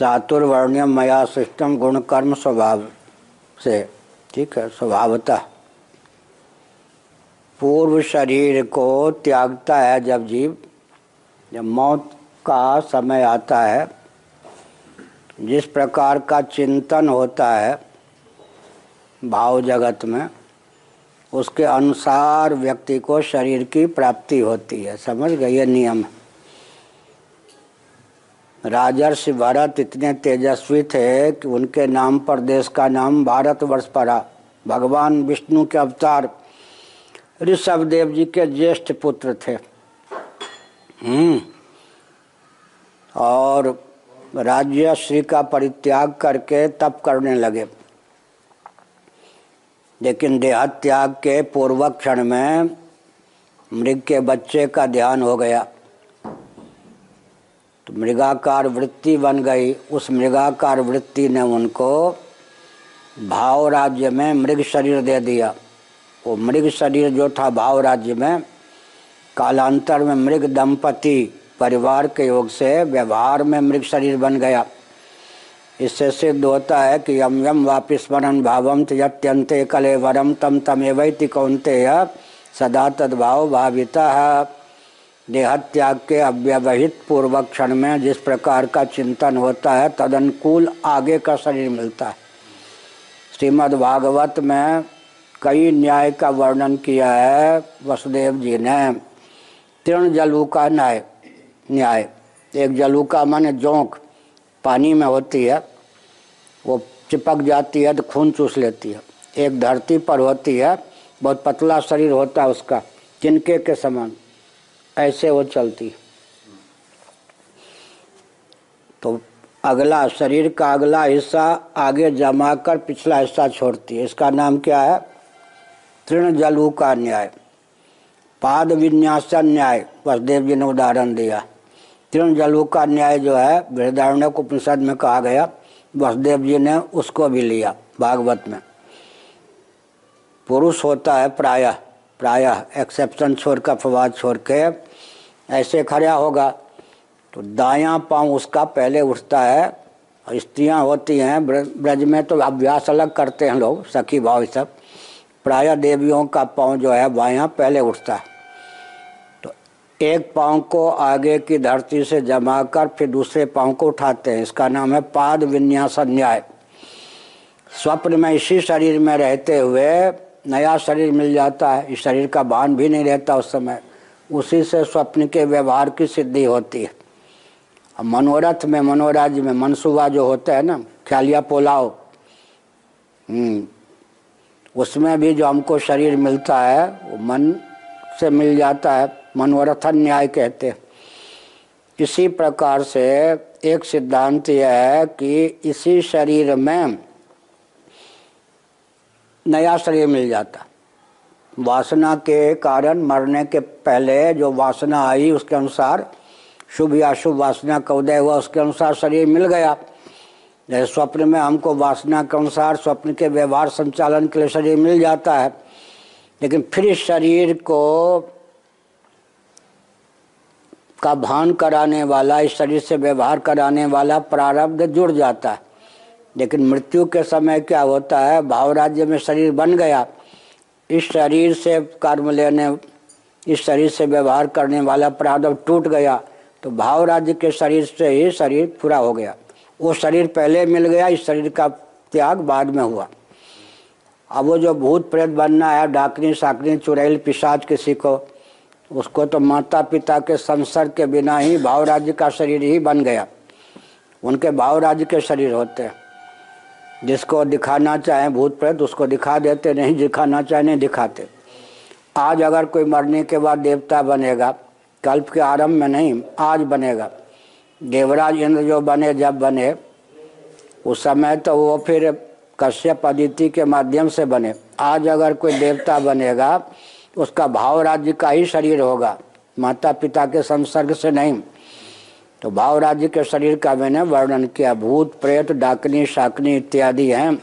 चातुर्वर्ण्यम मया सिस्टम गुण कर्म स्वभाव से। ठीक है, स्वभावतः। पूर्व शरीर को त्यागता है जब जीव, जब मौत का समय आता है। जिस प्रकार का चिंतन होता है भाव जगत में, उसके अनुसार व्यक्ति को शरीर की प्राप्ति होती है। समझ गए नियम? राजर्षि भरत इतने तेजस्वी थे कि उनके नाम पर देश का नाम भारतवर्ष पड़ा। भगवान विष्णु के अवतार ऋषभ देव जी के ज्येष्ठ पुत्र थे। हम्म। और राज्य श्री का परित्याग करके तप करने लगे। लेकिन देह त्याग के पूर्व क्षण में मृग के बच्चे का ध्यान हो गया। तो मृगाकार वृत्ति बन गई। उस मृगाकार वृत्ति ने उनको भाव राज्य में मृग शरीर दे दिया। वो मृग शरीर जो था भाव राज्य में, कालांतर में मृग दंपति परिवार के योग से व्यवहार में मृग शरीर बन गया। इससे सिद्ध होता है कि यम यम वापि स्मरण भावम त्यंते कले वरम तम तमेवैति कौनते सदा तद्भाव भाविता। देह त्याग के अव्यवहित पूर्वक क्षण में जिस प्रकार का चिंतन होता है, तदनुकूल आगे का शरीर मिलता है। श्रीमद् भागवत में कई न्याय का वर्णन किया है वसुदेव जी ने। तीर्ण जलू का न्याय न्याय। एक जलू का मन जोंक पानी में होती है, वो चिपक जाती है तो खून चूस लेती है। एक धरती पर होती है, बहुत पतला शरीर होता है उसका तिनके के समान। ऐसे वो चलती। तो अगला, शरीर का अगला हिस्सा आगे जमा कर पिछला हिस्सा छोड़ती है। इसका नाम क्या है? तृण जलू का न्याय पाद विन्यासन न्याय वसुदेव जी ने उदाहरण दिया। तृण जलू का न्याय जो है बृहदारण्य उपनिषद में कहा गया। वसुदेव जी ने उसको भी लिया, भागवत में। पुरुष होता है प्रायः। प्रायः एक्सेप्शन छोड़ कर फवाद छोड़ के ऐसे खड़ा होगा। तो दायां पाँव उसका पहले उठता है और स्त्रियाँ होती हैं ब्रज में तो अभ्यास अलग करते हैं लोग, सखी भाव सब। प्रायः देवियों का पाँव जो है, बायां पहले उठता है। तो एक पाँव को आगे की धरती से जमा कर फिर दूसरे पाँव को उठाते हैं। इसका नाम है पाद विन्यास न्याय स्वप्न में इसी शरीर में रहते हुए नया शरीर मिल जाता है इस शरीर का भान भी नहीं रहता उस समय। उसी से स्वप्न के व्यवहार की सिद्धि होती है। अब मनोरथ में मनोराज्य में मनसूबा जो होता है ना ख्यालिया पोलाव हम्म, उसमें भी जो हमको शरीर मिलता है वो मन से मिल जाता है मनोरथन न्याय कहते हैं। इसी प्रकार से एक सिद्धांत यह है कि इसी शरीर में नया शरीर मिल जाता। वासना के कारण मरने के पहले जो वासना आई उसके अनुसार शुभ या शुभ वासना का उदय हुआ, उसके अनुसार शरीर मिल गया। जैसे स्वप्न में हमको वासना के अनुसार स्वप्न के व्यवहार संचालन के लिए शरीर मिल जाता है। लेकिन फिर इस शरीर को का भान कराने वाला, इस शरीर से व्यवहार कराने वाला प्रारब्ध जुड़ जाता है। लेकिन मृत्यु के समय क्या होता है? भाव राज्य में शरीर बन गया। इस शरीर से कर्म लेने, इस शरीर से व्यवहार करने वाला प्रारब्ध टूट गया। तो भाव राज्य के शरीर से ही शरीर पूरा हो गया। वो शरीर पहले मिल गया, इस शरीर का त्याग बाद में हुआ। अब वो जो भूत प्रेत बनना है, डाकनी, साकनी, चुड़ैल, पिशाच, किसी को, उसको तो माता पिता के संसर्ग के बिना ही भाव राज्य का शरीर ही बन गया। उनके भाव राज्य के शरीर होते हैं। जिसको दिखाना चाहे भूत प्रेत, उसको दिखा देते, नहीं दिखाना चाहे, नहीं दिखाते। आज अगर कोई मरने के बाद देवता बनेगा, कल्प के आरंभ में नहीं, आज बनेगा। देवराज इंद्र जो बने, जब बने, उस समय तो वो फिर कश्यप अदिति के माध्यम से बने। आज अगर कोई देवता बनेगा, उसका भाव राज्य का ही शरीर होगा माता पिता के संसर्ग से नहीं। तो भाव राज्य के शरीर का मैंने वर्णन किया। भूत, प्रेत, डाकनी, शाकनी इत्यादि हैं।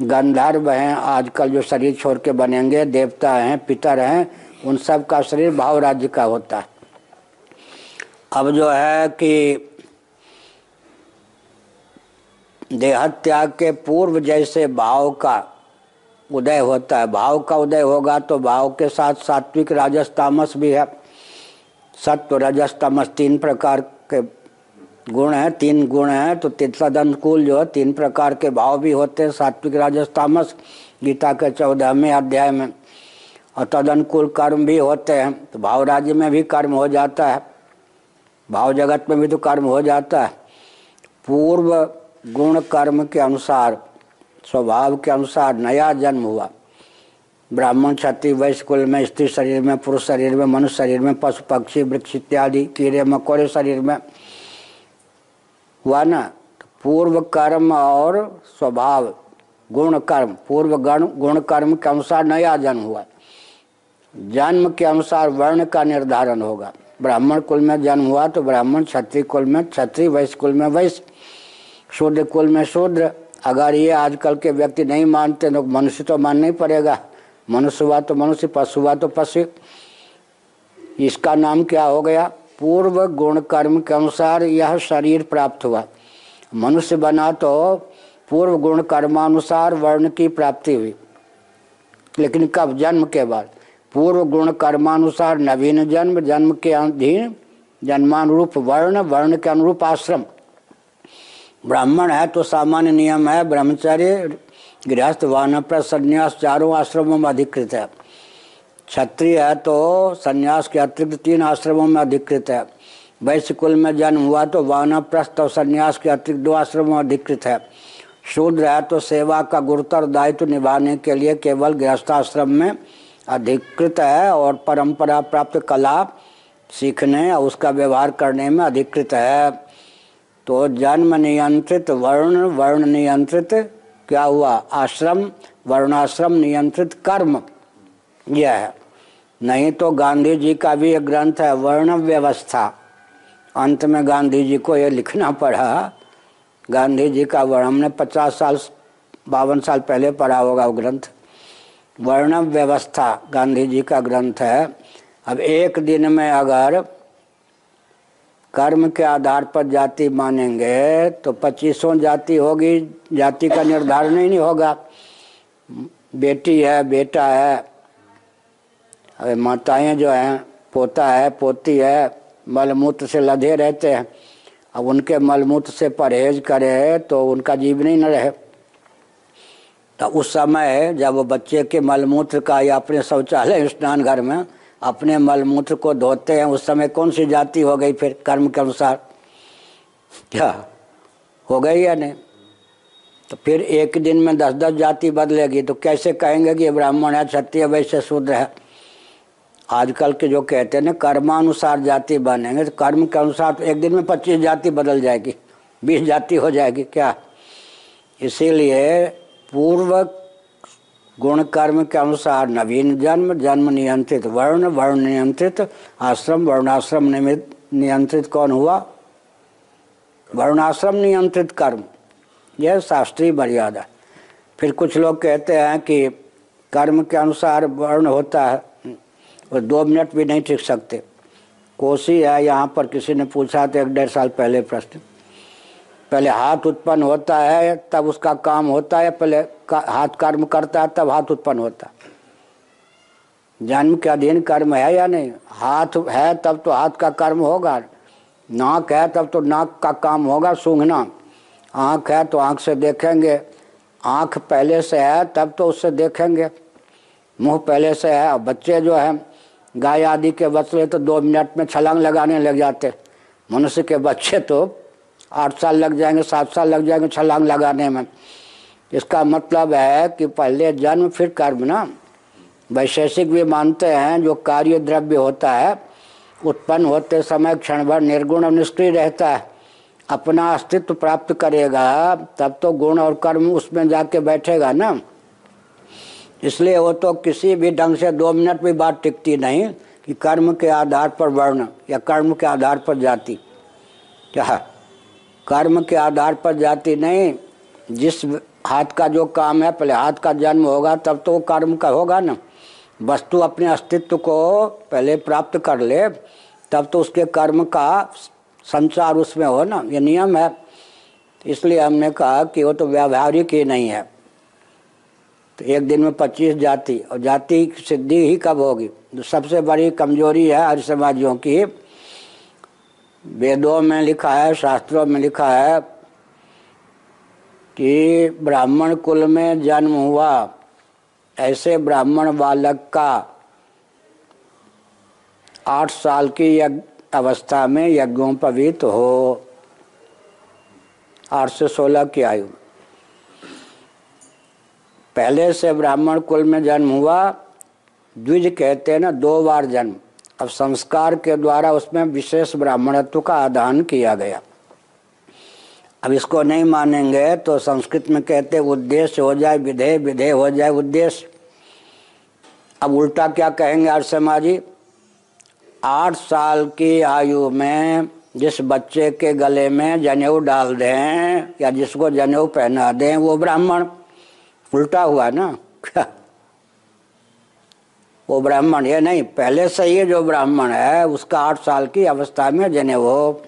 गंधर्व हैं। आजकल जो शरीर छोड़ के बनेंगे, देवता हैं, पितर हैं, उन सब का शरीर भाव राज्य का होता है। अब जो है कि देह त्याग के पूर्व जैसे भाव का उदय होता है। भाव का उदय होगा तो भाव के साथ सात्विक राजस तामस भी है। सत्व, रजस, तमस तीन प्रकार के गुण हैं, तीन गुण हैं तो तद अनुकूल जो है, तीन प्रकार के भाव भी होते हैं, सात्विक राजस तामस गीता के चौदहवें अध्याय में। और तद अनुकूल कर्म भी होते हैं तो भाव राज्य में भी कर्म हो जाता है, भाव जगत में भी तो कर्म हो जाता है। पूर्व गुण कर्म के अनुसार, स्वभाव के अनुसार नया जन्म हुआ। ब्राह्मण क्षत्रिय वैश्य कुल में स्त्री शरीर में, पुरुष शरीर में, मनुष्य शरीर में, पशु, पक्षी, वृक्ष इत्यादि, कीड़े, मकोड़े शरीर में। हुआ ना? तो पूर्व कर्म और स्वभाव, गुण कर्म, पूर्व गण, गुण कर्म के अनुसार नया जन्म हुआ। जन्म के अनुसार वर्ण का निर्धारण होगा। ब्राह्मण कुल में जन्म हुआ तो ब्राह्मण क्षत्रिय कुल में क्षत्रिय वैश्य कुल में वैश्य शूद्र कुल में शूद्र। अगर ये आजकल के व्यक्ति नहीं मानते तो मनुष्य तो मानना ही पड़ेगा। मनुष्य हुआ तो मनुष्य, पशु हुआ तो पशु। इसका नाम क्या हो गया? पूर्व गुण कर्म के अनुसार यह शरीर प्राप्त हुआ। मनुष्य बना तो पूर्व गुण कर्मानुसार वर्ण की प्राप्ति हुई। लेकिन कब? जन्म के बाद। पूर्व गुण कर्मानुसार नवीन जन्म जन्म के अधीन जन्मानुरूप वर्ण वर्ण के अनुरूप आश्रम। ब्राह्मण है तो सामान्य नियम है, ब्रह्मचर्य गृहस्थ वानप्र संन्यास चारों आश्रमों में अधिकृत है। क्षत्रिय है तो संन्यास के अतिरिक्त तीन आश्रमों में अधिकृत है। वैश्य कुल में जन्म हुआ तो वानप्रस्थ और संन्यास के अतिरिक्त दो आश्रमों में अधिकृत है। शूद्र है तो सेवा का गुरुतर दायित्व निभाने के लिए केवल गृहस्थाश्रम में अधिकृत है और परंपरा प्राप्त कला सीखने और उसका व्यवहार करने में अधिकृत है। तो जन्म नियंत्रित, वर्ण वर्ण नियंत्रित क्या हुआ? आश्रम, वर्णाश्रम नियंत्रित कर्म। यह है। नहीं तो गांधी जी का भी एक ग्रंथ है, वर्ण व्यवस्था। अंत में गांधी जी को यह लिखना पड़ा। गांधी जी का वर्ण, हमने पचास साल, बावन साल पहले पढ़ा होगा वो ग्रंथ। वर्ण व्यवस्था गांधी जी का ग्रंथ है। अब एक दिन में अगर कर्म के आधार पर जाति मानेंगे तो पच्चीसों जाति होगी, जाति का निर्धारण ही नहीं होगा। बेटी है, बेटा है, अरे माताएँ जो हैं, पोता है, पोती है मलमूत्र से लदे रहते हैं। अब उनके मलमूत्र से परहेज करे तो उनका जीवन ही न रहे। तो उस समय जब बच्चे के मलमूत्र का या अपने शौचालय, स्नान घर में अपने मलमूत्र को धोते हैं, उस समय कौन सी जाति हो गई फिर कर्म के अनुसार? क्या? हो गई या नहीं? तो फिर एक दिन में दस दस जाति बदलेगी तो कैसे कहेंगे कि ब्राह्मण है, क्षत्रिय वैश्य शूद्र है? आजकल के जो कहते हैं ना, कर्मानुसार जाति बनेंगे तो कर्म के अनुसार तो एक दिन में पच्चीस जाति बदल जाएगी, बीस जाति हो जाएगी, क्या? इसीलिए पूर्व गुण कर्म के अनुसार नवीन जन्म जन्म नियंत्रित वर्ण वर्ण नियंत्रित आश्रम, वर्णाश्रम नियंत्रित कौन हुआ? वर्णाश्रम नियंत्रित कर्म। यह शास्त्रीय मर्यादा। फिर कुछ लोग कहते हैं कि कर्म के अनुसार वर्ण होता है, और दो मिनट भी नहीं टिक सकते। कोसी है, यहाँ पर किसी ने पूछा था एक डेढ़ साल पहले प्रश्न। पहले हाथ उत्पन्न होता है तब उसका काम होता है पहले का, हाथ कर्म करता है तब हाथ उत्पन्न होता है। जन्म के अधीन कर्म है या नहीं? हाथ है तब तो हाथ का कर्म होगा। नाक है तब तो नाक का काम होगा सूंघना। आँख है तो आँख से देखेंगे। आँख पहले से है तब तो उससे देखेंगे। मुँह पहले से है और बच्चे जो है गाय आदि के बच्चे तो दो मिनट में छलांग लगाने लग जाते। मनुष्य के बच्चे तो आठ साल लग जाएँगे, सात साल लग जाएँगे छलांग लगाने में। इसका मतलब है कि पहले जन्म फिर कर्म ना। वैशेषिक भी मानते हैं, जो कार्य द्रव्य होता है, उत्पन्न होते समय क्षण भर निर्गुण और निष्क्रिय रहता है। अपना अस्तित्व प्राप्त करेगा, तब तो गुण और कर्म उसमें जाके बैठेगा ना। इसलिए वो तो किसी भी ढंग से दो मिनट भी बात टिकती नहीं कि कर्म के आधार पर वर्ण या कर्म के आधार पर जाति। क्या? कर्म के आधार पर जाति नहीं। जिस हाथ का जो काम है, पहले हाथ का जन्म होगा, तब तो कर्म का होगा ना। वस्तु अपने अस्तित्व को पहले प्राप्त कर ले, तब तो उसके कर्म का संचार उसमें हो ना। ये नियम है। इसलिए हमने कहा कि वो तो व्यावहारिक ही नहीं है। तो एक दिन में पच्चीस जाति, और जाति सिद्धि ही कब होगी? तो सबसे बड़ी कमज़ोरी है हर समाजियों की वेदों में लिखा है, शास्त्रों में लिखा है कि ब्राह्मण कुल में जन्म हुआ, ऐसे ब्राह्मण बालक का आठ साल की यज्ञ, अवस्था में यज्ञोपवीत हो। आठ से सोलह की आयु। पहले से ब्राह्मण कुल में जन्म हुआ, द्विज कहते हैं ना, दो बार जन्म। अब संस्कार के द्वारा उसमें विशेष ब्राह्मणत्व का आदान किया गया। अब इसको नहीं मानेंगे तो संस्कृत में कहते उद्देश्य हो जाए, विधेय विधेय हो जाए उद्देश्य। अब उल्टा क्या कहेंगे आज समाजी? आठ साल की आयु में जिस बच्चे के गले में जनेऊ डाल दें या जिसको जनेऊ पहना दें, वो ब्राह्मण। उल्टा हुआ ना? क्या वो ब्राह्मण, ये नहीं, पहले से ही जो ब्राह्मण है, उसका आठ साल की अवस्था में जने हो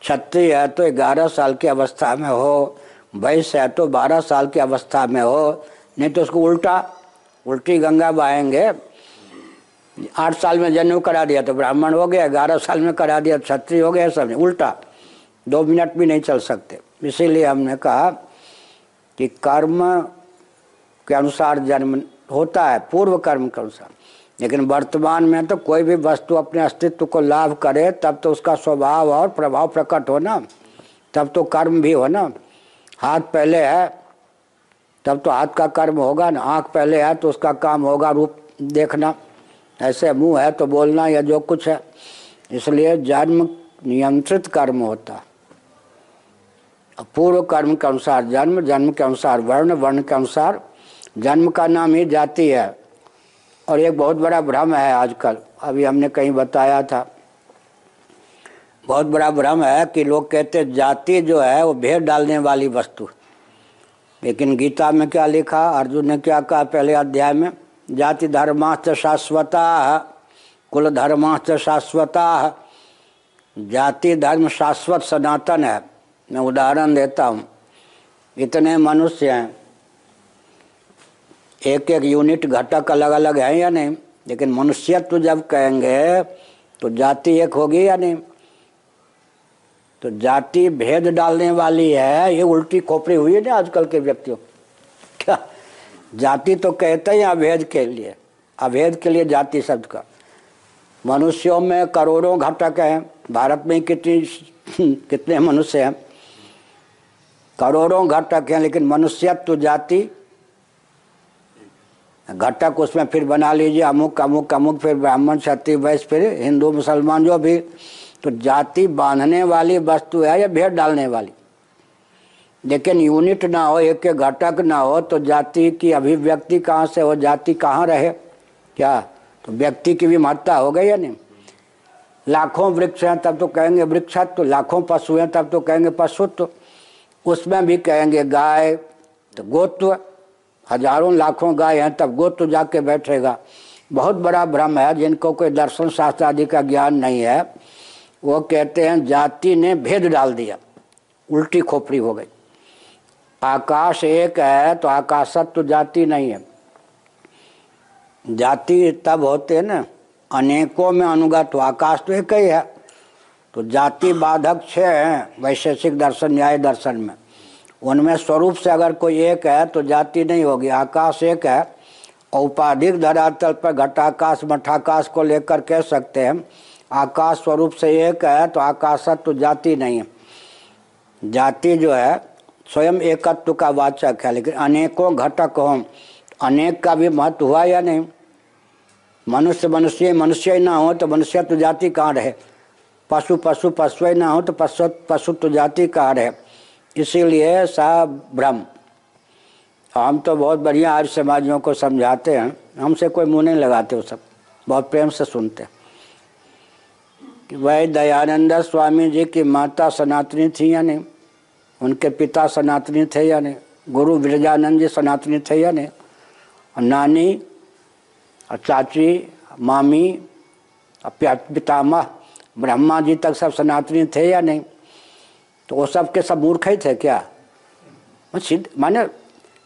क्षत्रिय है तो ग्यारह साल की अवस्था में हो वैश्य है तो बारह साल की अवस्था में हो, नहीं तो उसको उल्टा, उल्टी गंगा बहाएँगे। आठ साल में जनेऊ करा दिया तो ब्राह्मण हो गया, ग्यारह साल में करा दिया क्षत्रिय हो गया, सब उल्टा। दो मिनट भी नहीं चल सकते। इसीलिए हमने कहा कि कर्म के अनुसार जन्म होता है, पूर्व कर्म के अनुसार। लेकिन वर्तमान में तो कोई भी वस्तु अपने अस्तित्व को लाभ करे, तब तो उसका स्वभाव और प्रभाव प्रकट हो ना। तब तो कर्म भी हो ना। हाथ पहले है, तब तो हाथ का कर्म होगा ना। आँख पहले है तो उसका काम होगा रूप देखना। ऐसे मुँह है तो बोलना या जो कुछ है। इसलिए जन्म नियंत्रित कर्म होता। पूर्व कर्म के अनुसार जन्म जन्म के अनुसार वर्ण वर्ण के अनुसार जन्म का नाम ही जाति है। और एक बहुत बड़ा भ्रम है आजकल। अभी हमने कहीं बताया था। बहुत बड़ा भ्रम है कि लोग कहते जाति जो है, वो भेद डालने वाली वस्तु। लेकिन गीता में क्या लिखा? अर्जुन ने क्या कहा पहले अध्याय में? जाति धर्माश्च शाश्वता, कुल धर्माश्च शाश्वता। जाति धर्म शाश्वत सनातन है। मैं उदाहरण देता हूँ। इतने मनुष्य हैं। एक एक यूनिट घटक अलग अलग है या नहीं? लेकिन मनुष्यत्व जब कहेंगे तो जाति एक होगी या नहीं? तो जाति भेद डालने वाली है, ये उल्टी खोपड़ी हुई है ना आजकल के व्यक्तियों? क्या? जाति तो कहते हैं अभेद के लिए। अभेद के लिए जाति शब्द का। मनुष्यों में करोड़ों घटक हैं। भारत में कितनी, कितने मनुष्य हैं? करोड़ों घटक हैं, लेकिन मनुष्यत्व तो जाति घटक उसमें फिर बना लीजिए, अमुक अमुक अमुक, फिर ब्राह्मण, क्षत्रिय, वैश्य, फिर हिंदू, मुसलमान, जो भी। तो जाति बांधने वाली वस्तु है या भेद डालने वाली? लेकिन यूनिट ना हो, एक घटक ना हो तो जाति की अभिव्यक्ति कहाँ से हो? जाति कहाँ रहे? क्या? तो व्यक्ति की भी महत्ता हो गई या नहीं? लाखों वृक्ष हैं, तब तो कहेंगे वृक्षत्व। लाखों पशु हैं, तब तो कहेंगे पशुत्व। उसमें भी कहेंगे गाय तो गोत्व। हज़ारों लाखों गाय हैं, तब गोत्व जाके बैठेगा। बहुत बड़ा भ्रम है, जिनको कोई दर्शन शास्त्र आदि का ज्ञान नहीं है, वो कहते हैं, जाति ने भेद डाल दिया, उल्टी खोपड़ी हो गई। आकाश एक है तो आकाशत तो जाति नहीं है। जाति तब होते ना, अनेकों में अनुगत हो, आकाश तो एक ही है। तो जाति बाधक छः हैं, वैशेषिक दर्शन, न्याय दर्शन में। उनमें स्वरूप से अगर कोई एक है तो जाति नहीं होगी। आकाश एक है औपाधिक धरातल पर घटाकाश, मठाकाश को लेकर कह सकते हैं, आकाश स्वरूप से एक है तो आकाशत तो जाति नहीं है। जाति जो है, स्वयं एकत्व का वाचक है, लेकिन अनेकों घटक हों, अनेक का भी महत्व हुआ या नहीं? मनुष्य मनुष्य मनुष्य ही ना हो तो मनुष्य तो जाति कहाँ रहे? पशु पशु पशु ही ना हो तो पशु पशु तो जाति कहाँ रहे? इसीलिए सा भ्रम हम तो बहुत बढ़िया आज समाजियों को समझाते हैं। हमसे कोई मुँह नहीं लगाते वो सब। बहुत प्रेम से सुनते कि वह दयानंद स्वामी जी की माता सनातनी थी या नहीं? उनके पिता सनातनी थे या नहीं? गुरु विरजानंद जी सनातनी थे या नहीं? और नानी और चाची, मामी, और पितामह ब्रह्मा जी तक सब सनातनी थे या नहीं? तो वो सब के सब मूर्ख ही थे क्या? सिद्ध, माने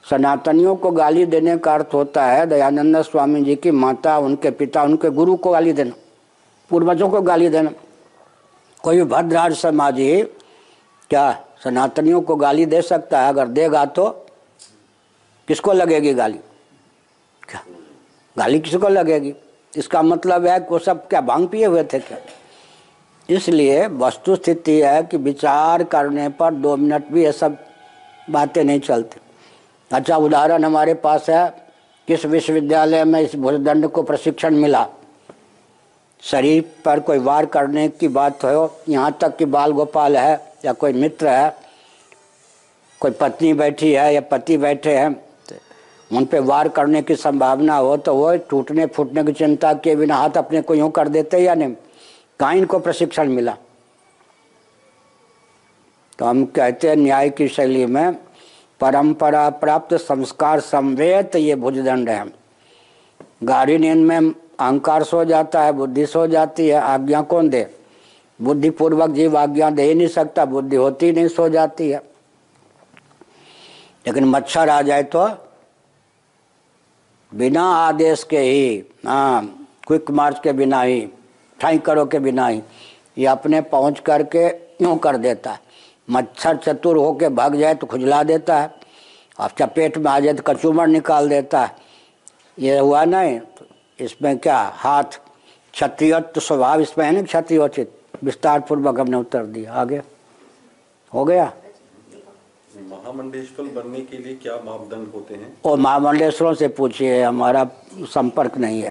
सनातनियों को गाली देने का अर्थ होता है दयानंद स्वामी जी की माता, उनके पिता, उनके गुरु को गाली देना, पूर्वजों को गाली देना। कोई भद्राज समाजी क्या सनातनियों को गाली दे सकता है? अगर देगा तो किसको लगेगी गाली? क्या? गाली किसको लगेगी? इसका मतलब है कि वो सब क्या, भाँग पिए हुए थे क्या? इसलिए वस्तु स्थिति है कि विचार करने पर दो मिनट भी ये सब बातें नहीं चलती। अच्छा उदाहरण हमारे पास है, किस विश्वविद्यालय में इस भूदंड को प्रशिक्षण मिला? शरीर पर कोई वार करने की बात हो, यहाँ तक कि बाल गोपाल है या कोई मित्र है, कोई पत्नी बैठी है या पति बैठे हैं, उन पे वार करने की संभावना हो तो वो टूटने फूटने की चिंता के बिना हाथ अपने को यूँ कर देते या नहीं? कहाँ इनको प्रशिक्षण मिला। तो हम कहते हैं, न्याय की शैली में परंपरा प्राप्त, संस्कार संवेत, ये भुजदंड है। गाड़ी नींद में अहंकार सो जाता है, बुद्धि सो जाती है, आज्ञा कौन दे? बुद्धि पूर्वक जीव आज्ञा दे ही नहीं सकता, बुद्धि होती नहीं, सो जाती है। लेकिन मच्छर आ जाए तो बिना आदेश के ही हाँ क्विक मार्च के बिना ही ठाई करो के बिना ही। ये अपने पहुँच करके यूँ कर देता है। मच्छर चतुर होके भाग जाए तो खुजला देता है। अब चपेट में आ जाए तो कचूमर निकाल देता है। ये हुआ नहीं तो इसमें क्या हाथ क्षत्रियत्व स्वभाव इसमें है ना क्षत्रियोचित? विस्तार पूर्वक हमने उत्तर दिया। आगे? हो गया? महामंडेश्वर बनने के लिए क्या मापदंड होते हैं? और महामंडलेश्वरों से पूछिए हमारा संपर्क नहीं है।